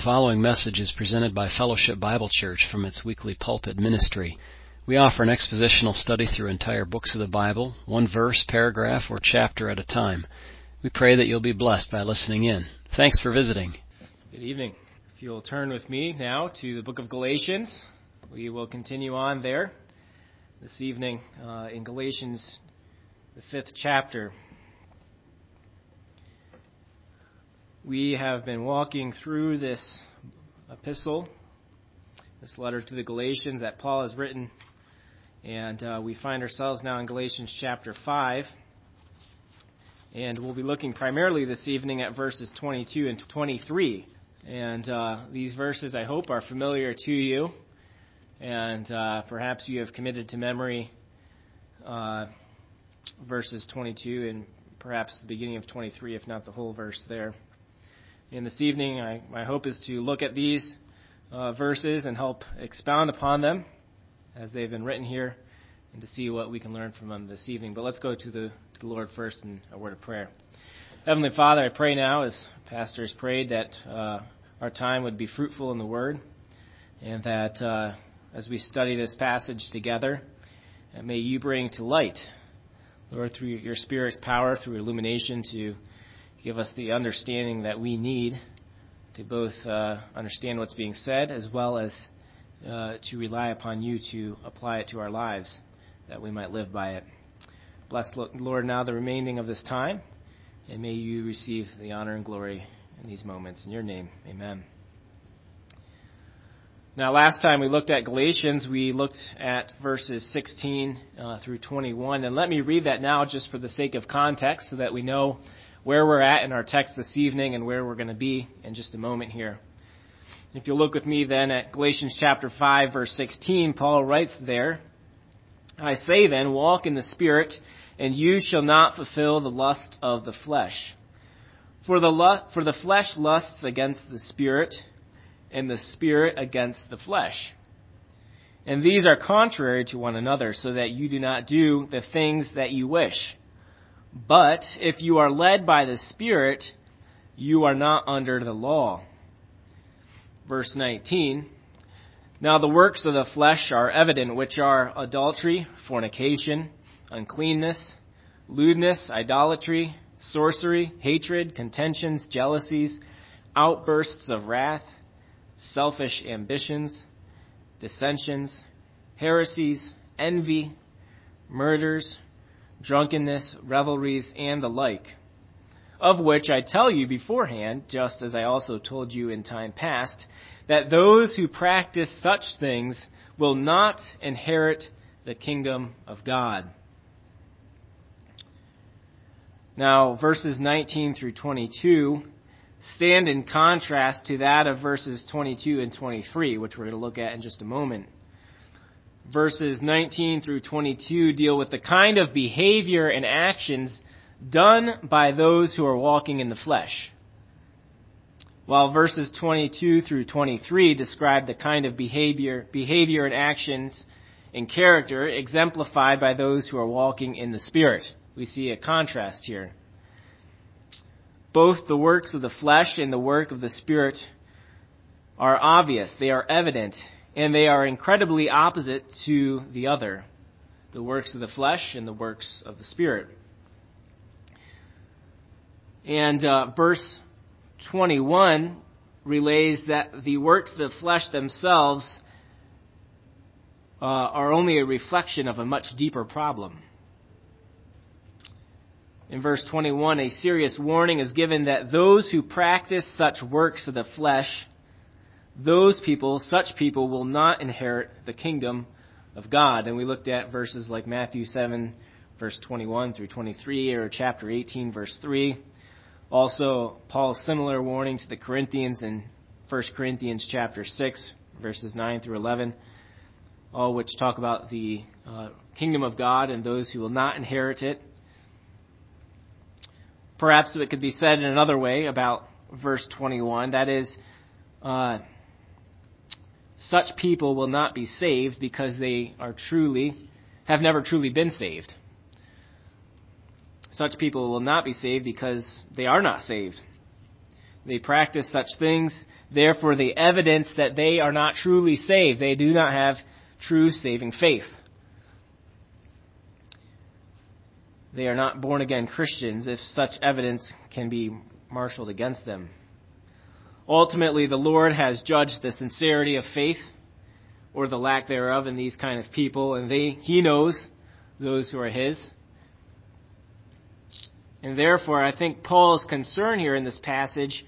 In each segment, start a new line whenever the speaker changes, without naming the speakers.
The following message is presented by Fellowship Bible Church from its weekly pulpit ministry. We offer an expositional study through entire books of the Bible, one verse, paragraph, or chapter at a time. We pray that you'll be blessed by listening in. Thanks for visiting.
Good evening. If you'll turn with me now to the book of Galatians, we will continue on there this evening uh, in Galatians, the fifth chapter. We have been walking through this epistle, this letter to the Galatians that Paul has written, and uh, we find ourselves now in Galatians chapter 5. And we'll be looking primarily this evening at verses 22 and 23. And uh, these verses, I hope, are familiar to you. And uh, perhaps you have committed to memory uh, verses 22 and perhaps the beginning of 23, if not the whole verse there. And this evening, I, my hope is to look at these uh, verses and help expound upon them as they've been written here and to see what we can learn from them this evening. But let's go to the, to the Lord first in a word of prayer. Heavenly Father, I pray now, as Pastor has prayed, that uh, our time would be fruitful in the Word and that uh, as we study this passage together, may you bring to light, Lord, through your Spirit's power, through illumination, to give us the understanding that we need to both uh, understand what's being said as well as uh, to rely upon you to apply it to our lives, that we might live by it. Bless, Lord, now the remaining of this time, and may you receive the honor and glory in these moments. In your name, amen. Now, last time we looked at Galatians, we looked at verses 16 uh, through 21. And let me read that now just for the sake of context so that we know where we're at in our text this evening and where we're going to be in just a moment here. If you'll look with me then at Galatians chapter 5 verse 16, Paul writes there, I say then, walk in the Spirit, and you shall not fulfill the lust of the flesh. For the, for the flesh lusts against the Spirit, and the Spirit against the flesh. And these are contrary to one another, so that you do not do the things that you wish. But if you are led by the Spirit, you are not under the law. Verse 19. Now the works of the flesh are evident, which are adultery, fornication, uncleanness, lewdness, idolatry, sorcery, hatred, contentions, jealousies, outbursts of wrath, selfish ambitions, dissensions, heresies, envy, murders, drunkenness, revelries, and the like, of which I tell you beforehand, just as I also told you in time past, that those who practice such things will not inherit the kingdom of God. Now, verses 19 through 22 stand in contrast to that of verses 22 and 23, which we're going to look at in just a moment verses 19 through 22 deal with the kind of behavior and actions done by those who are walking in the flesh. While verses 22 through 23 describe the kind of behavior, behavior and actions and character exemplified by those who are walking in the Spirit. We see a contrast here. Both the works of the flesh and the work of the Spirit are obvious. They are evident and they are incredibly opposite to the other the works of the flesh and the works of the Spirit. And uh, verse 21 relays that the works of the flesh themselves uh, are only a reflection of a much deeper problem. In verse 21, a serious warning is given that those who practice such works of the flesh those people, such people, will not inherit the kingdom of God. And we looked at verses like Matthew 7, verse 21 through 23, or chapter 18, verse 3. Also, Paul's similar warning to the Corinthians in 1 Corinthians chapter 6, verses 9 through 11, all which talk about the uh, kingdom of God and those who will not inherit it. Perhaps it could be said in another way about verse 21, that is, uh, such people will not be saved because they are truly, have never truly been saved. Such people will not be saved because they are not saved. They practice such things therefore the evidence that they are not truly saved. They do not have true saving faith. They are not born again Christians if such evidence can be marshaled against them. Ultimately, the Lord has judged the sincerity of faith or the lack thereof in these kind of people, and they, He knows those who are His. And therefore, I think Paul's concern here in this passage,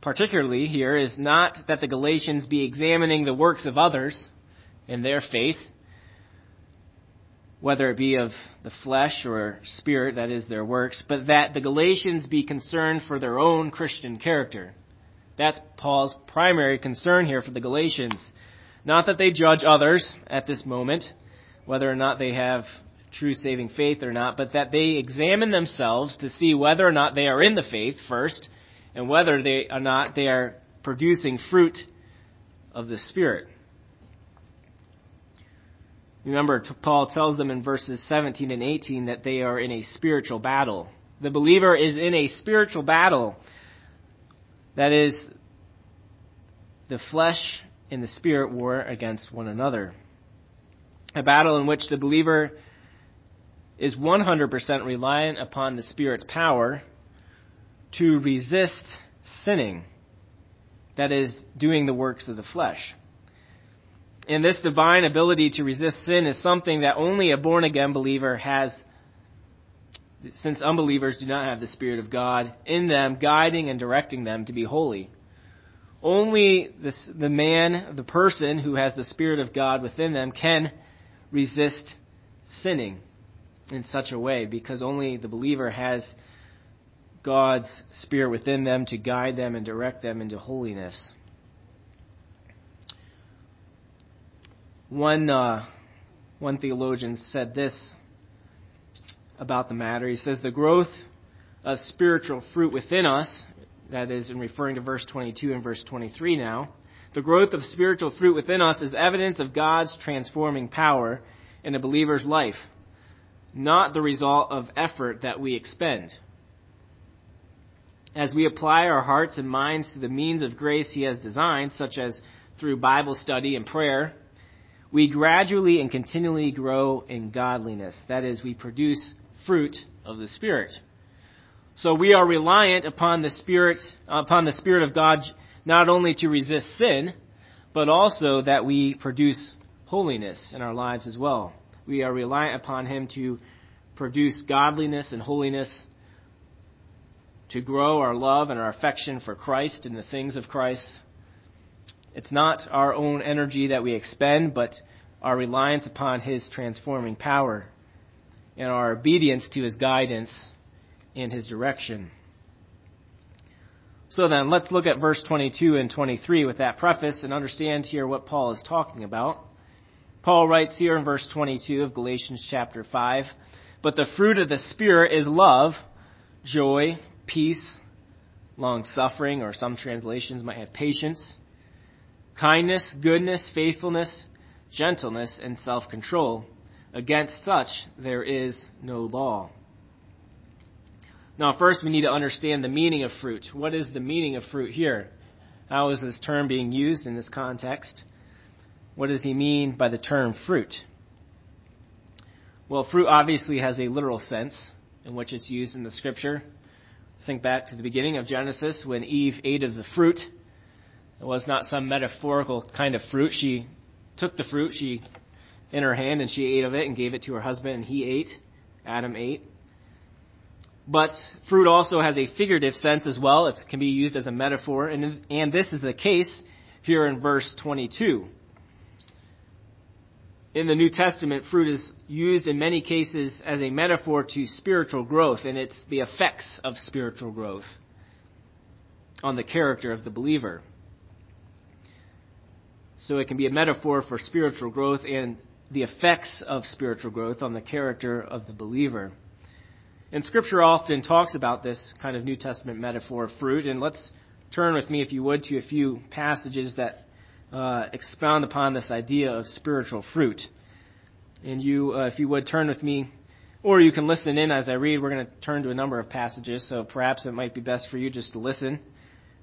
particularly here, is not that the Galatians be examining the works of others in their faith, whether it be of the flesh or spirit, that is their works, but that the Galatians be concerned for their own Christian character. That's Paul's primary concern here for the Galatians. Not that they judge others at this moment, whether or not they have true saving faith or not, but that they examine themselves to see whether or not they are in the faith first, and whether they or not they are producing fruit of the Spirit. Remember, Paul tells them in verses 17 and 18 that they are in a spiritual battle. The believer is in a spiritual battle. That is, the flesh and the spirit war against one another. A battle in which the believer is 100% reliant upon the Spirit's power to resist sinning. That is, doing the works of the flesh. And this divine ability to resist sin is something that only a born again believer has, since unbelievers do not have the Spirit of God in them, guiding and directing them to be holy. Only this, the man, the person who has the Spirit of God within them can resist sinning in such a way because only the believer has God's Spirit within them to guide them and direct them into holiness. One, uh, one theologian said this about the matter. He says, The growth of spiritual fruit within us, that is, in referring to verse 22 and verse 23 now, the growth of spiritual fruit within us is evidence of God's transforming power in a believer's life not the result of effort that we expend. As we apply our hearts and minds to the means of grace He has designed, such as through Bible study and prayer, we gradually and continually grow in godliness. That is, we produce fruit of the Spirit. So we are reliant upon the Spirit, upon the Spirit of God, not only to resist sin, but also that we produce holiness in our lives as well. We are reliant upon Him to produce godliness and holiness, to grow our love and our affection for Christ and the things of Christ. It's not our own energy that we expend, but our reliance upon His transforming power and our obedience to His guidance and His direction. So then, let's look at verse 22 and 23 with that preface and understand here what Paul is talking about. Paul writes here in verse 22 of Galatians chapter 5, But the fruit of the Spirit is love, joy, peace, long suffering, or some translations might have patience, kindness, goodness, faithfulness, gentleness, and self control. Against such there is no law. Now, first we need to understand the meaning of fruit. What is the meaning of fruit here? How is this term being used in this context? What does he mean by the term fruit? Well, fruit obviously has a literal sense in which it's used in the scripture. Think back to the beginning of Genesis when Eve ate of the fruit. It was not some metaphorical kind of fruit. She took the fruit she in her hand and she ate of it and gave it to her husband and he ate. Adam ate. But fruit also has a figurative sense as well. It can be used as a metaphor and and this is the case here in verse 22 in the New Testament, fruit is used in many cases as a metaphor to spiritual growth, and it's the effects of spiritual growth on the character of the believer. So it can be a metaphor for spiritual growth and the effects of spiritual growth on the character of the believer. And Scripture often talks about this kind of New Testament metaphor of fruit, and let's turn with me, if you would, to a few passages that uh, expound upon this idea of spiritual fruit. And you, uh, if you would, turn with me, or you can listen in as I read. We're going to turn to a number of passages, so perhaps it might be best for you just to listen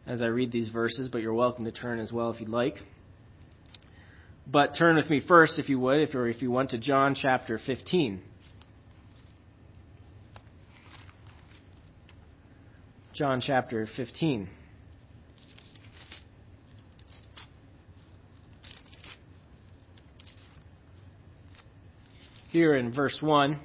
as I read these verses, but you're welcome to turn as well if you'd like. But turn with me first, if you would, if, or if you want, to John chapter 15. John chapter 15. Here in verse 1,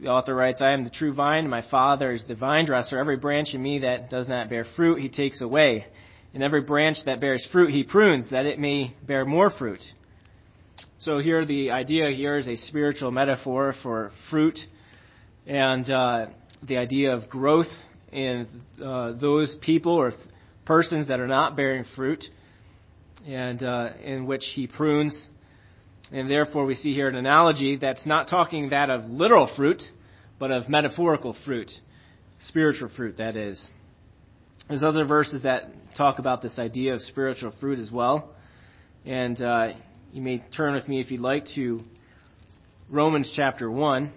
The author writes, I am the true vine, my Father is the vine dresser. Every branch in me that does not bear fruit, he takes away. And every branch that bears fruit, he prunes, that it may bear more fruit. So here, the idea here is a spiritual metaphor for fruit, and uh, the idea of growth in uh, those people or persons that are not bearing fruit, and uh, in which he prunes and therefore, we see here an analogy that's not talking that of literal fruit, but of metaphorical fruit, spiritual fruit, that is. There's other verses that talk about this idea of spiritual fruit as well. And uh, you may turn with me, if you'd like, to Romans chapter 1.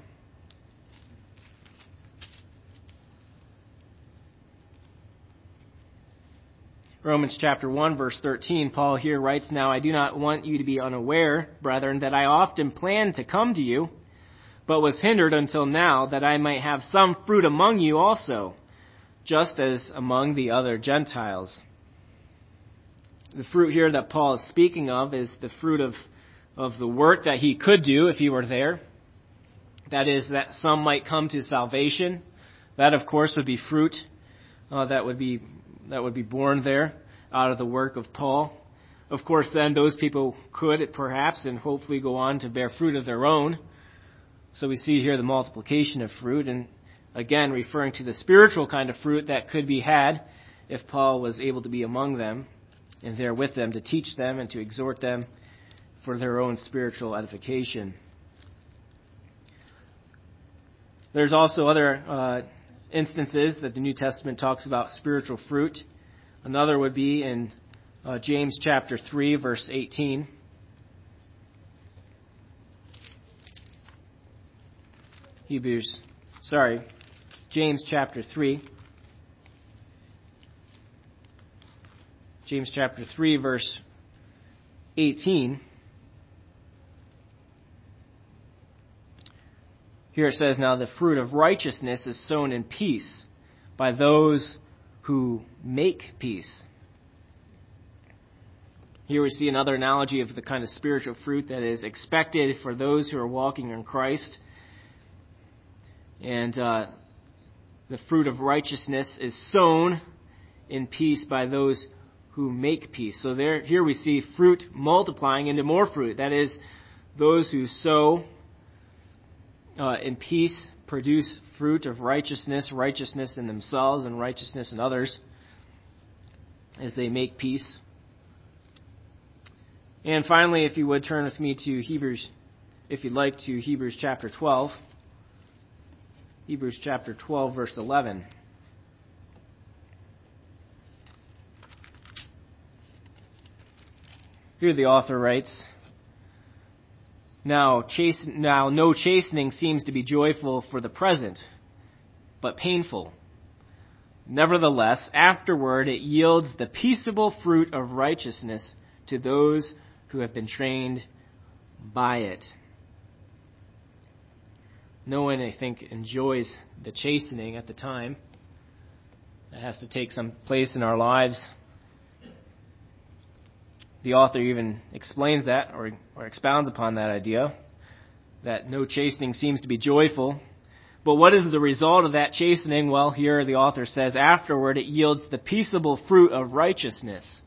Romans chapter 1 verse 13, Paul here writes, Now I do not want you to be unaware, brethren, that I often planned to come to you, but was hindered until now, that I might have some fruit among you also, just as among the other Gentiles. The fruit here that Paul is speaking of is the fruit of, of the work that he could do if he were there. That is, that some might come to salvation. That, of course, would be fruit uh, that would be that would be born there out of the work of Paul. Of course, then those people could perhaps and hopefully go on to bear fruit of their own. So we see here the multiplication of fruit, and again referring to the spiritual kind of fruit that could be had if Paul was able to be among them and there with them to teach them and to exhort them for their own spiritual edification. There's also other uh, instances that the New Testament talks about spiritual fruit. Another would be in uh, James chapter 3, verse 18. Hebrews, sorry, James chapter 3. James chapter 3, verse 18. Here it says, Now the fruit of righteousness is sown in peace by those who make peace. Here we see another analogy of the kind of spiritual fruit that is expected for those who are walking in Christ. And uh, the fruit of righteousness is sown in peace by those who make peace. So there, here we see fruit multiplying into more fruit. That is, those who sow uh, in peace produce fruit of righteousness, righteousness in themselves and righteousness in others as they make peace. And finally, if you would turn with me to Hebrews, if you'd like, to Hebrews chapter 12. Hebrews chapter 12, verse 11. Here the author writes, now, now, no chastening seems to be joyful for the present, but painful. Nevertheless, afterward it yields the peaceable fruit of righteousness to those who have been trained by it. No one, I think, enjoys the chastening at the time. That has to take some place in our lives. The author even explains that or, or expounds upon that idea that no chastening seems to be joyful. But what is the result of that chastening? Well, here the author says, afterward it yields the peaceable fruit of righteousness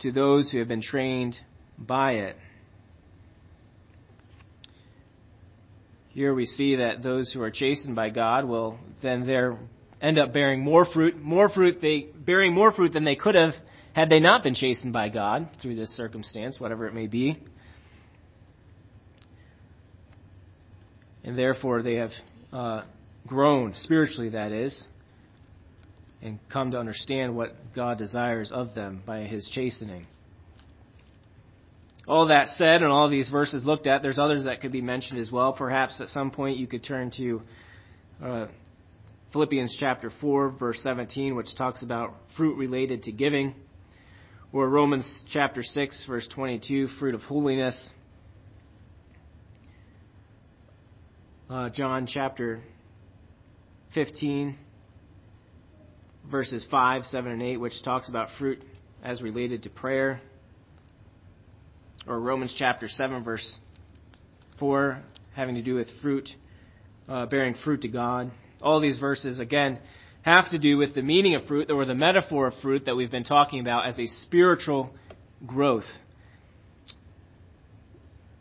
to those who have been trained by it. Here we see that those who are chastened by God will then there end up bearing more fruit, more fruit they bearing more fruit than they could have had they not been chastened by God through this circumstance, whatever it may be. And therefore they have uh, grown spiritually, that is, and come to understand what God desires of them by His chastening. All that said, and all these verses looked at, there's others that could be mentioned as well. Perhaps at some point you could turn to uh, Philippians chapter 4, verse 17, which talks about fruit related to giving, or Romans chapter 6, verse 22, fruit of holiness. Uh, John chapter 15, verses 5, 7, and 8, which talks about fruit as related to prayer or Romans chapter 7, verse 4, having to do with fruit, uh, bearing fruit to God. All these verses, again, have to do with the meaning of fruit, or the metaphor of fruit that we've been talking about as a spiritual growth.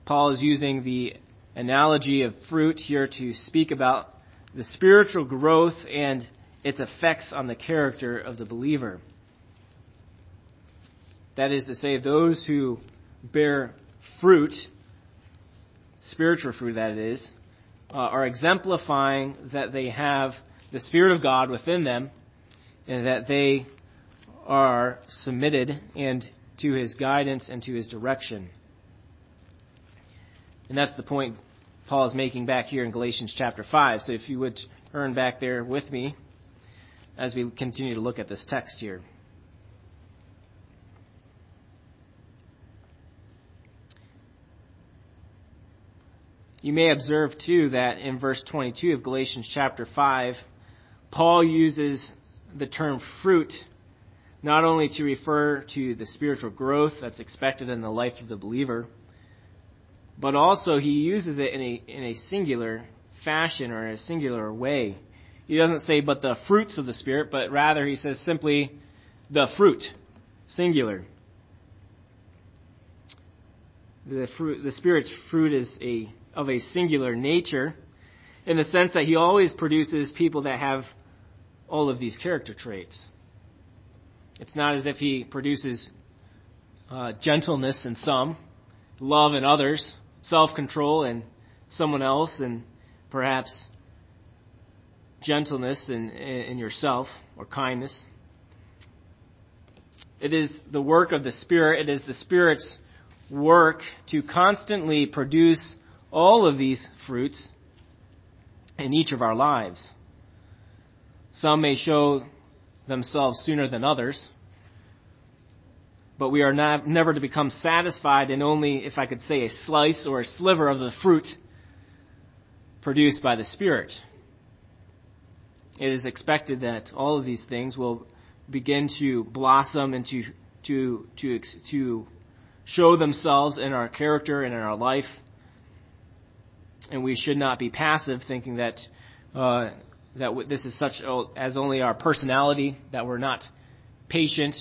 Paul is using the analogy of fruit here to speak about the spiritual growth and its effects on the character of the believer. That is to say, those who bear fruit, spiritual fruit that is, uh, are exemplifying that they have the Spirit of God within them and that they are submitted and to His guidance and to His direction. And that's the point Paul is making back here in Galatians chapter 5. So if you would turn back there with me as we continue to look at this text here. You may observe too that in verse 22 of Galatians chapter 5, Paul uses the term fruit not only to refer to the spiritual growth that's expected in the life of the believer, but also he uses it in a, in a singular fashion or in a singular way. He doesn't say, but the fruits of the Spirit, but rather he says simply, the fruit, singular. The fruit, the Spirit's fruit is a of a singular nature in the sense that he always produces people that have all of these character traits. It's not as if he produces uh, gentleness in some, love in others, self control in someone else, and perhaps gentleness in, in yourself or kindness. It is the work of the Spirit, it is the Spirit's work to constantly produce all of these fruits in each of our lives. Some may show themselves sooner than others, but we are not, never to become satisfied in only, if I could say, a slice or a sliver of the fruit produced by the Spirit. It is expected that all of these things will begin to blossom and to, to, to, to show themselves in our character and in our life and we should not be passive, thinking that uh, that this is such as only our personality, that we're not patient,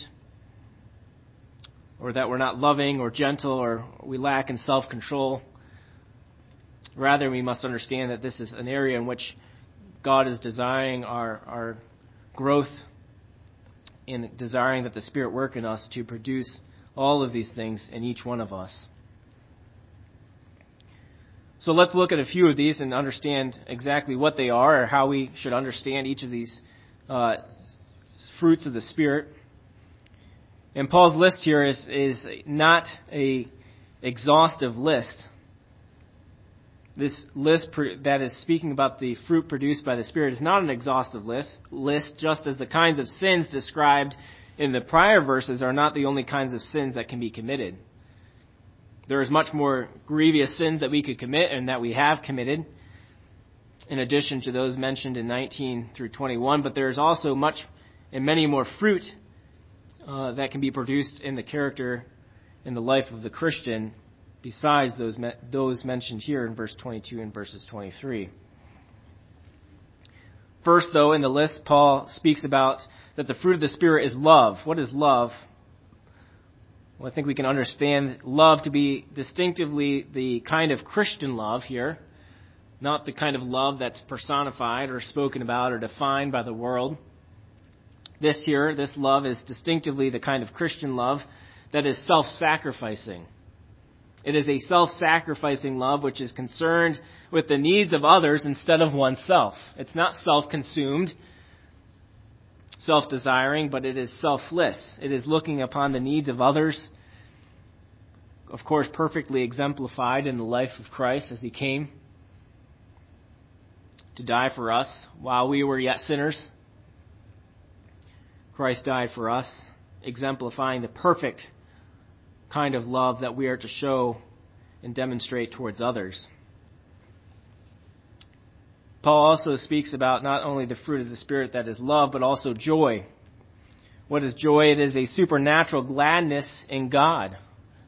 or that we're not loving or gentle, or we lack in self-control. Rather, we must understand that this is an area in which God is desiring our our growth in desiring that the Spirit work in us to produce all of these things in each one of us. So let's look at a few of these and understand exactly what they are or how we should understand each of these uh, fruits of the Spirit. And Paul's list here is, is not a exhaustive list. This list that is speaking about the fruit produced by the Spirit is not an exhaustive list, list, just as the kinds of sins described in the prior verses are not the only kinds of sins that can be committed. There is much more grievous sins that we could commit and that we have committed, in addition to those mentioned in 19 through 21. But there is also much and many more fruit uh, that can be produced in the character in the life of the Christian besides those, me- those mentioned here in verse 22 and verses 23. First, though, in the list, Paul speaks about that the fruit of the Spirit is love. What is love? Well, I think we can understand love to be distinctively the kind of Christian love here, not the kind of love that's personified or spoken about or defined by the world. This here, this love is distinctively the kind of Christian love that is self sacrificing. It is a self sacrificing love which is concerned with the needs of others instead of oneself. It's not self consumed self desiring, but it is selfless. It is looking upon the needs of others of course, perfectly exemplified in the life of Christ as he came to die for us while we were yet sinners. Christ died for us, exemplifying the perfect kind of love that we are to show and demonstrate towards others. Paul also speaks about not only the fruit of the Spirit that is love, but also joy. What is joy? It is a supernatural gladness in God.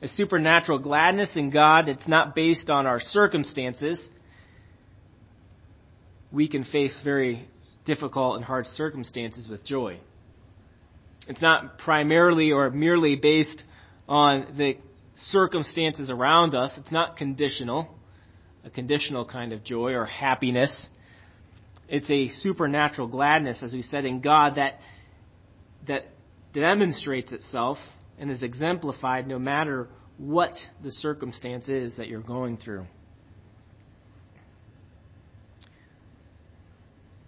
A supernatural gladness in God. It's not based on our circumstances. We can face very difficult and hard circumstances with joy. It's not primarily or merely based on the circumstances around us. It's not conditional, a conditional kind of joy or happiness. It's a supernatural gladness, as we said, in God that, that demonstrates itself and is exemplified no matter what the circumstance is that you're going through.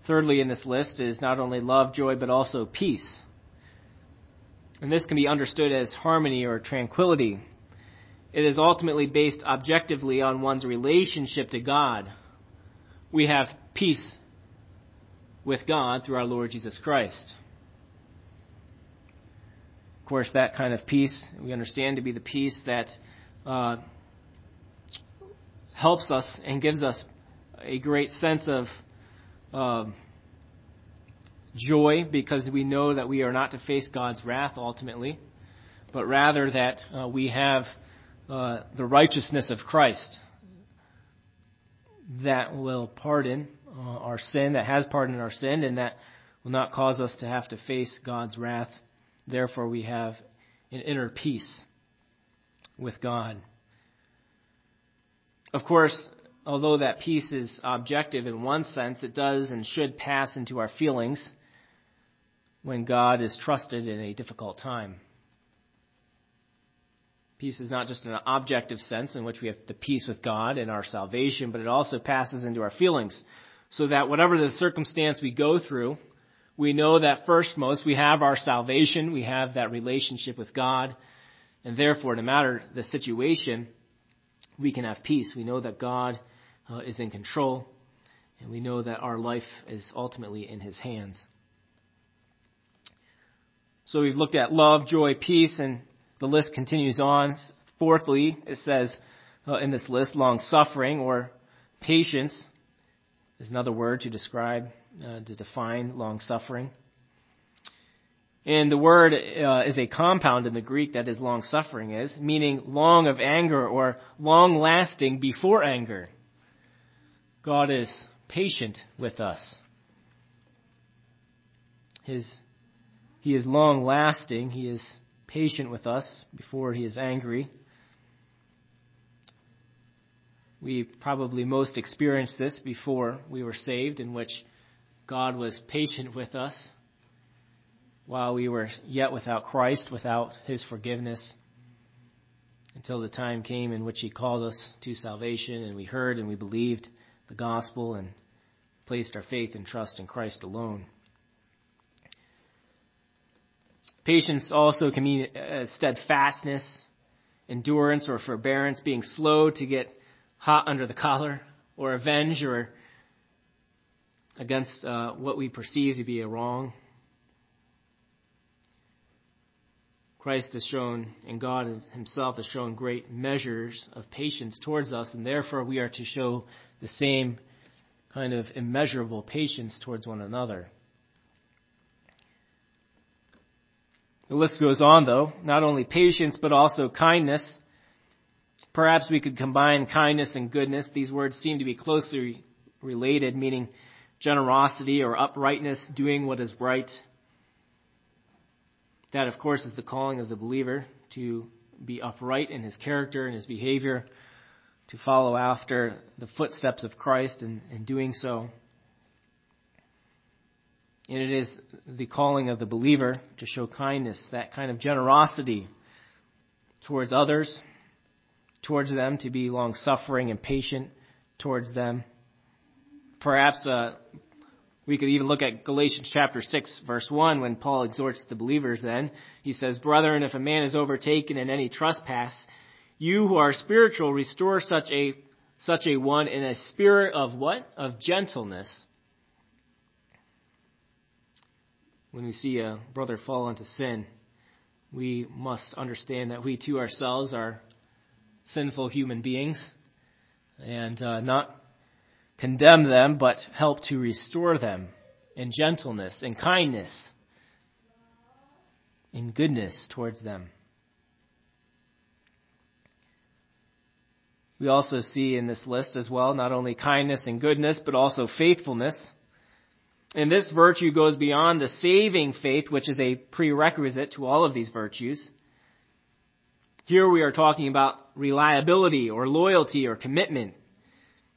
Thirdly, in this list is not only love, joy, but also peace. And this can be understood as harmony or tranquility. It is ultimately based objectively on one's relationship to God. We have peace with God through our Lord Jesus Christ. Of course, that kind of peace we understand to be the peace that uh, helps us and gives us a great sense of uh, joy because we know that we are not to face God's wrath ultimately, but rather that uh, we have uh, the righteousness of Christ that will pardon uh, our sin, that has pardoned our sin, and that will not cause us to have to face God's wrath. Therefore, we have an inner peace with God. Of course, although that peace is objective in one sense, it does and should pass into our feelings when God is trusted in a difficult time. Peace is not just an objective sense in which we have the peace with God and our salvation, but it also passes into our feelings. So that whatever the circumstance we go through, we know that first most we have our salvation, we have that relationship with God, and therefore, no matter the situation, we can have peace. We know that God uh, is in control, and we know that our life is ultimately in His hands. So we've looked at love, joy, peace, and the list continues on. Fourthly, it says uh, in this list, long suffering or patience is another word to describe, uh, to define long suffering. And the word uh, is a compound in the Greek that is long suffering is, meaning long of anger or long lasting before anger. God is patient with us. His he is long lasting. He is patient with us before he is angry. We probably most experienced this before we were saved, in which God was patient with us while we were yet without Christ, without his forgiveness, until the time came in which he called us to salvation, and we heard and we believed the gospel and placed our faith and trust in Christ alone. Patience also can mean uh, steadfastness, endurance, or forbearance, being slow to get hot under the collar, or avenge, or against uh, what we perceive to be a wrong. Christ has shown, and God Himself has shown great measures of patience towards us, and therefore we are to show the same kind of immeasurable patience towards one another. The list goes on though, not only patience, but also kindness. Perhaps we could combine kindness and goodness. These words seem to be closely related, meaning generosity or uprightness, doing what is right. That, of course, is the calling of the believer to be upright in his character and his behavior, to follow after the footsteps of Christ and in doing so. And it is the calling of the believer to show kindness, that kind of generosity towards others, towards them, to be long suffering and patient towards them. Perhaps uh, we could even look at Galatians chapter 6, verse 1, when Paul exhorts the believers then. He says, Brethren, if a man is overtaken in any trespass, You who are spiritual, restore such a such a one in a spirit of what? Of gentleness. When we see a brother fall into sin, we must understand that we too ourselves are sinful human beings and uh, not condemn them, but help to restore them in gentleness, in kindness, in goodness towards them. We also see in this list as well not only kindness and goodness, but also faithfulness. And this virtue goes beyond the saving faith, which is a prerequisite to all of these virtues. Here we are talking about reliability or loyalty or commitment.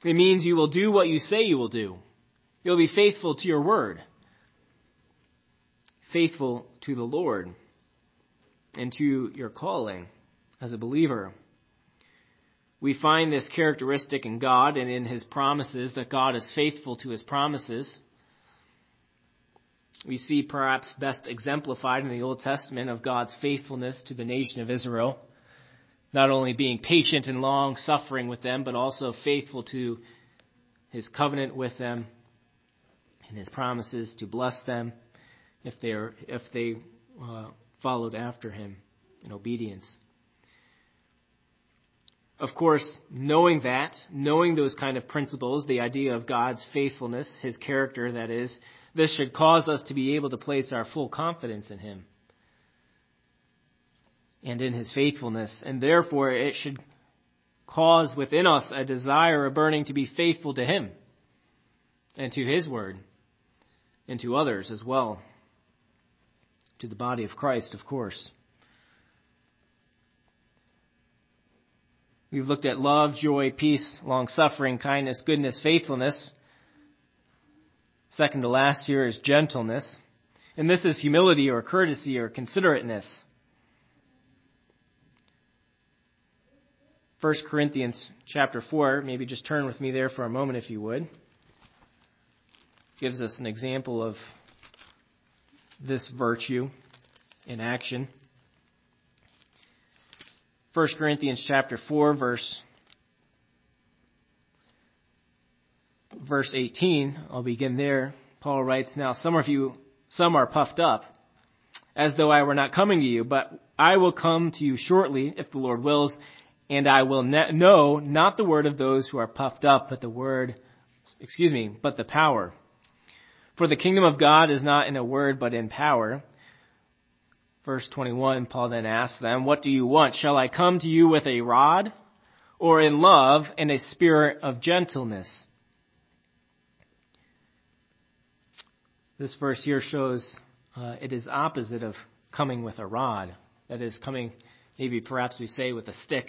It means you will do what you say you will do. You'll be faithful to your word. Faithful to the Lord and to your calling as a believer. We find this characteristic in God and in His promises that God is faithful to His promises. We see perhaps best exemplified in the Old Testament of God's faithfulness to the nation of Israel. Not only being patient and long suffering with them, but also faithful to His covenant with them and His promises to bless them if they, are, if they uh, followed after Him in obedience. Of course, knowing that, knowing those kind of principles, the idea of God's faithfulness, His character, that is, this should cause us to be able to place our full confidence in Him and in His faithfulness. And therefore, it should cause within us a desire, a burning to be faithful to Him and to His Word and to others as well. To the body of Christ, of course. We've looked at love, joy, peace, long suffering, kindness, goodness, faithfulness. Second to last here is gentleness. And this is humility or courtesy or considerateness. 1 Corinthians chapter 4, maybe just turn with me there for a moment if you would. Gives us an example of this virtue in action. 1 Corinthians chapter 4 verse verse 18. I'll begin there. Paul writes, Now some of you, some are puffed up, as though I were not coming to you, but I will come to you shortly, if the Lord wills, and I will ne- know not the word of those who are puffed up, but the word, excuse me, but the power. For the kingdom of God is not in a word, but in power. Verse 21, Paul then asks them, What do you want? Shall I come to you with a rod, or in love and a spirit of gentleness? This verse here shows uh, it is opposite of coming with a rod. That is, coming, maybe perhaps we say, with a stick.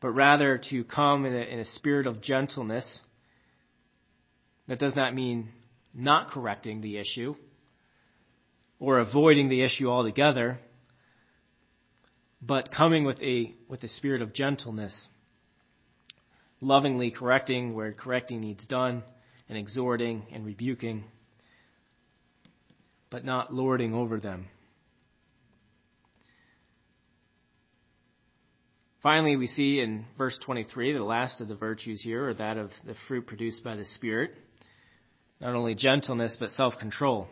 But rather to come in a, in a spirit of gentleness. That does not mean not correcting the issue or avoiding the issue altogether, but coming with a, with a spirit of gentleness, lovingly correcting where correcting needs done, and exhorting and rebuking, but not lording over them. Finally, we see in verse 23, the last of the virtues here, or that of the fruit produced by the Spirit, not only gentleness, but self control.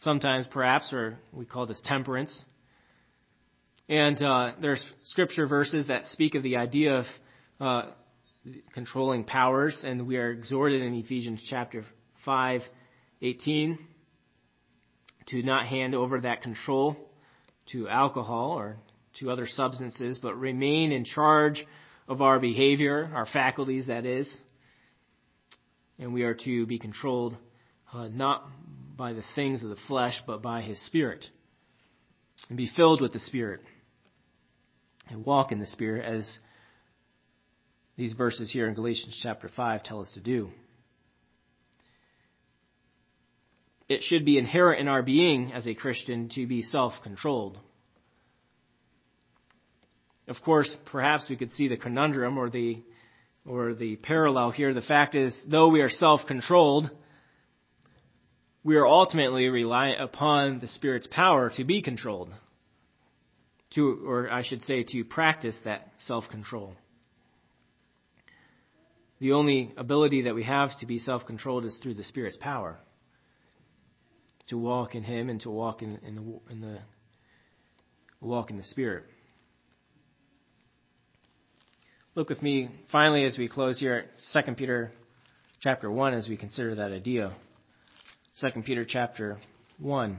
Sometimes, perhaps, or we call this temperance. And uh, there's scripture verses that speak of the idea of uh, controlling powers, and we are exhorted in Ephesians chapter 5, 18, to not hand over that control to alcohol or to other substances, but remain in charge of our behavior, our faculties, that is. And we are to be controlled uh, not by the things of the flesh, but by His Spirit. And be filled with the Spirit. And walk in the Spirit as these verses here in Galatians chapter 5 tell us to do. It should be inherent in our being as a Christian to be self-controlled. Of course, perhaps we could see the conundrum or the or the parallel here. The fact is, though we are self-controlled, we are ultimately reliant upon the Spirit's power to be controlled, to, or I should say, to practice that self control. The only ability that we have to be self controlled is through the Spirit's power. To walk in Him and to walk in, in, the, in the walk in the Spirit. Look with me finally as we close here at 2 Peter chapter 1 as we consider that idea. 2 Peter chapter 1.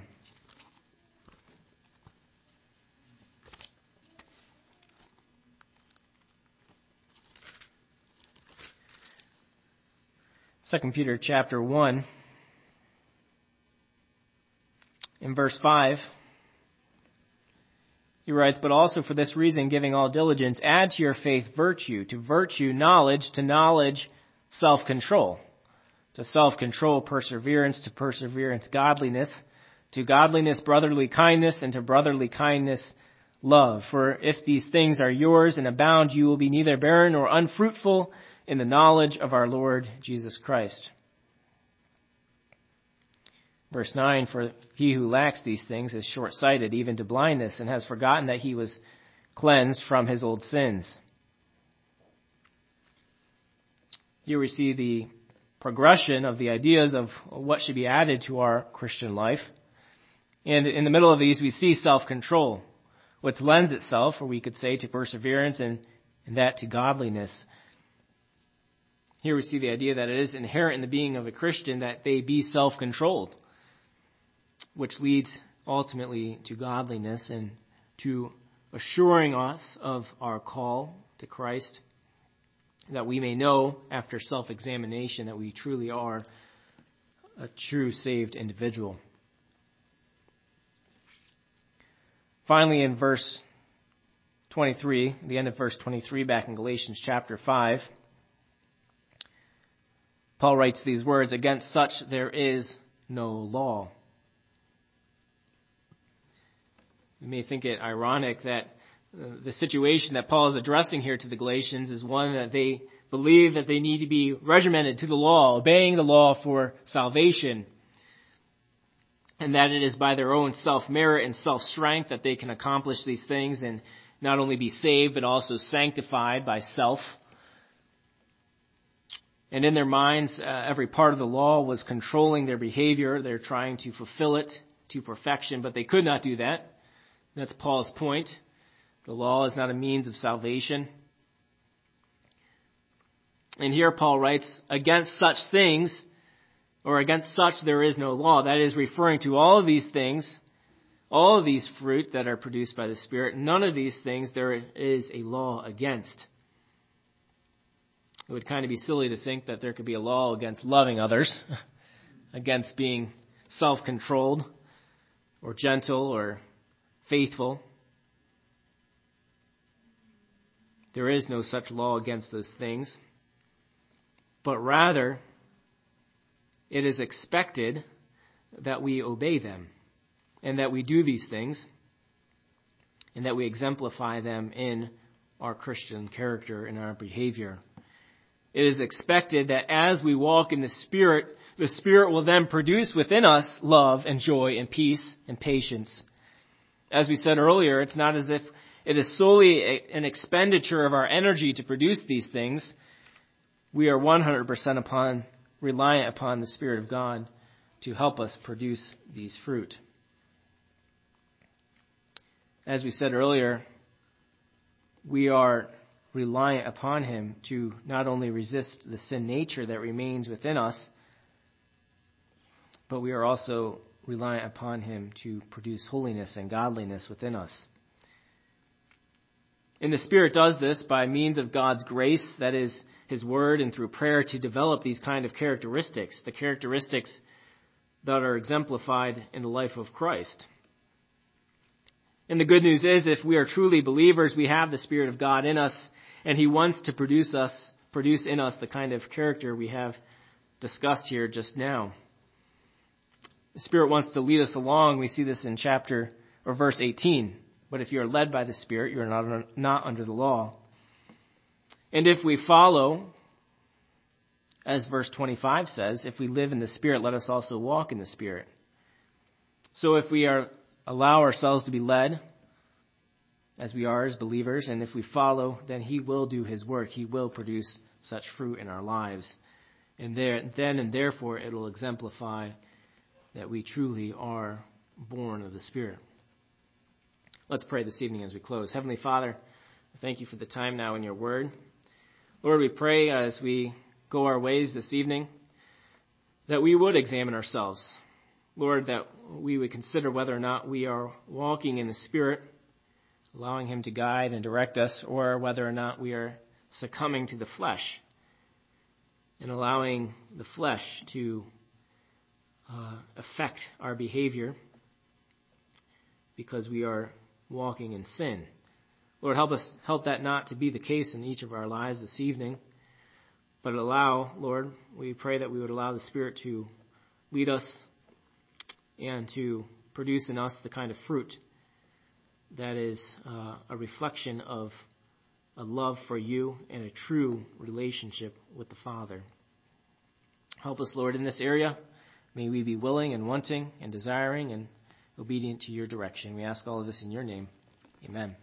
Second Peter chapter 1 in verse 5 he writes, But also for this reason, giving all diligence, add to your faith virtue, to virtue knowledge, to knowledge self-control, to self-control perseverance, to perseverance godliness, to godliness brotherly kindness, and to brotherly kindness love. For if these things are yours and abound, you will be neither barren nor unfruitful in the knowledge of our Lord Jesus Christ. Verse 9 For he who lacks these things is short sighted, even to blindness, and has forgotten that he was cleansed from his old sins. Here we see the progression of the ideas of what should be added to our Christian life. And in the middle of these, we see self control, which lends itself, or we could say, to perseverance and, and that to godliness. Here we see the idea that it is inherent in the being of a Christian that they be self controlled which leads ultimately to godliness and to assuring us of our call to Christ, that we may know after self examination that we truly are a true saved individual. Finally, in verse 23, the end of verse 23 back in Galatians chapter 5, Paul writes these words Against such there is no law. You may think it ironic that uh, the situation that Paul is addressing here to the Galatians is one that they believe that they need to be regimented to the law, obeying the law for salvation, and that it is by their own self merit and self strength that they can accomplish these things and not only be saved but also sanctified by self. And in their minds, uh, every part of the law was controlling their behavior. They're trying to fulfill it to perfection, but they could not do that. That's Paul's point. The law is not a means of salvation. And here Paul writes, against such things, or against such there is no law. That is referring to all of these things, all of these fruit that are produced by the Spirit. None of these things there is a law against. It would kind of be silly to think that there could be a law against loving others, against being self-controlled, or gentle, or faithful. There is no such law against those things. But rather, it is expected that we obey them and that we do these things and that we exemplify them in our Christian character and our behavior. It is expected that as we walk in the Spirit, the Spirit will then produce within us love and joy and peace and patience as we said earlier, it's not as if it is solely a, an expenditure of our energy to produce these things. We are 100% upon, reliant upon the Spirit of God to help us produce these fruit. As we said earlier, we are reliant upon Him to not only resist the sin nature that remains within us, but we are also reliant upon Him to produce holiness and godliness within us. And the Spirit does this by means of God's grace, that is, His Word, and through prayer to develop these kind of characteristics, the characteristics that are exemplified in the life of Christ. And the good news is, if we are truly believers, we have the Spirit of God in us, and He wants to produce us, produce in us the kind of character we have discussed here just now. The Spirit wants to lead us along. We see this in chapter or verse 18. But if you are led by the Spirit, you are not, not under the law. And if we follow, as verse 25 says, if we live in the Spirit, let us also walk in the Spirit. So if we are allow ourselves to be led, as we are as believers, and if we follow, then He will do His work. He will produce such fruit in our lives. And there, then and therefore it'll exemplify that we truly are born of the Spirit. Let's pray this evening as we close. Heavenly Father, thank you for the time now in your word. Lord, we pray as we go our ways this evening that we would examine ourselves. Lord, that we would consider whether or not we are walking in the Spirit, allowing Him to guide and direct us, or whether or not we are succumbing to the flesh and allowing the flesh to uh, affect our behavior because we are walking in sin. Lord, help us help that not to be the case in each of our lives this evening, but allow, Lord, we pray that we would allow the Spirit to lead us and to produce in us the kind of fruit that is uh, a reflection of a love for you and a true relationship with the Father. Help us, Lord, in this area. May we be willing and wanting and desiring and obedient to your direction. We ask all of this in your name. Amen.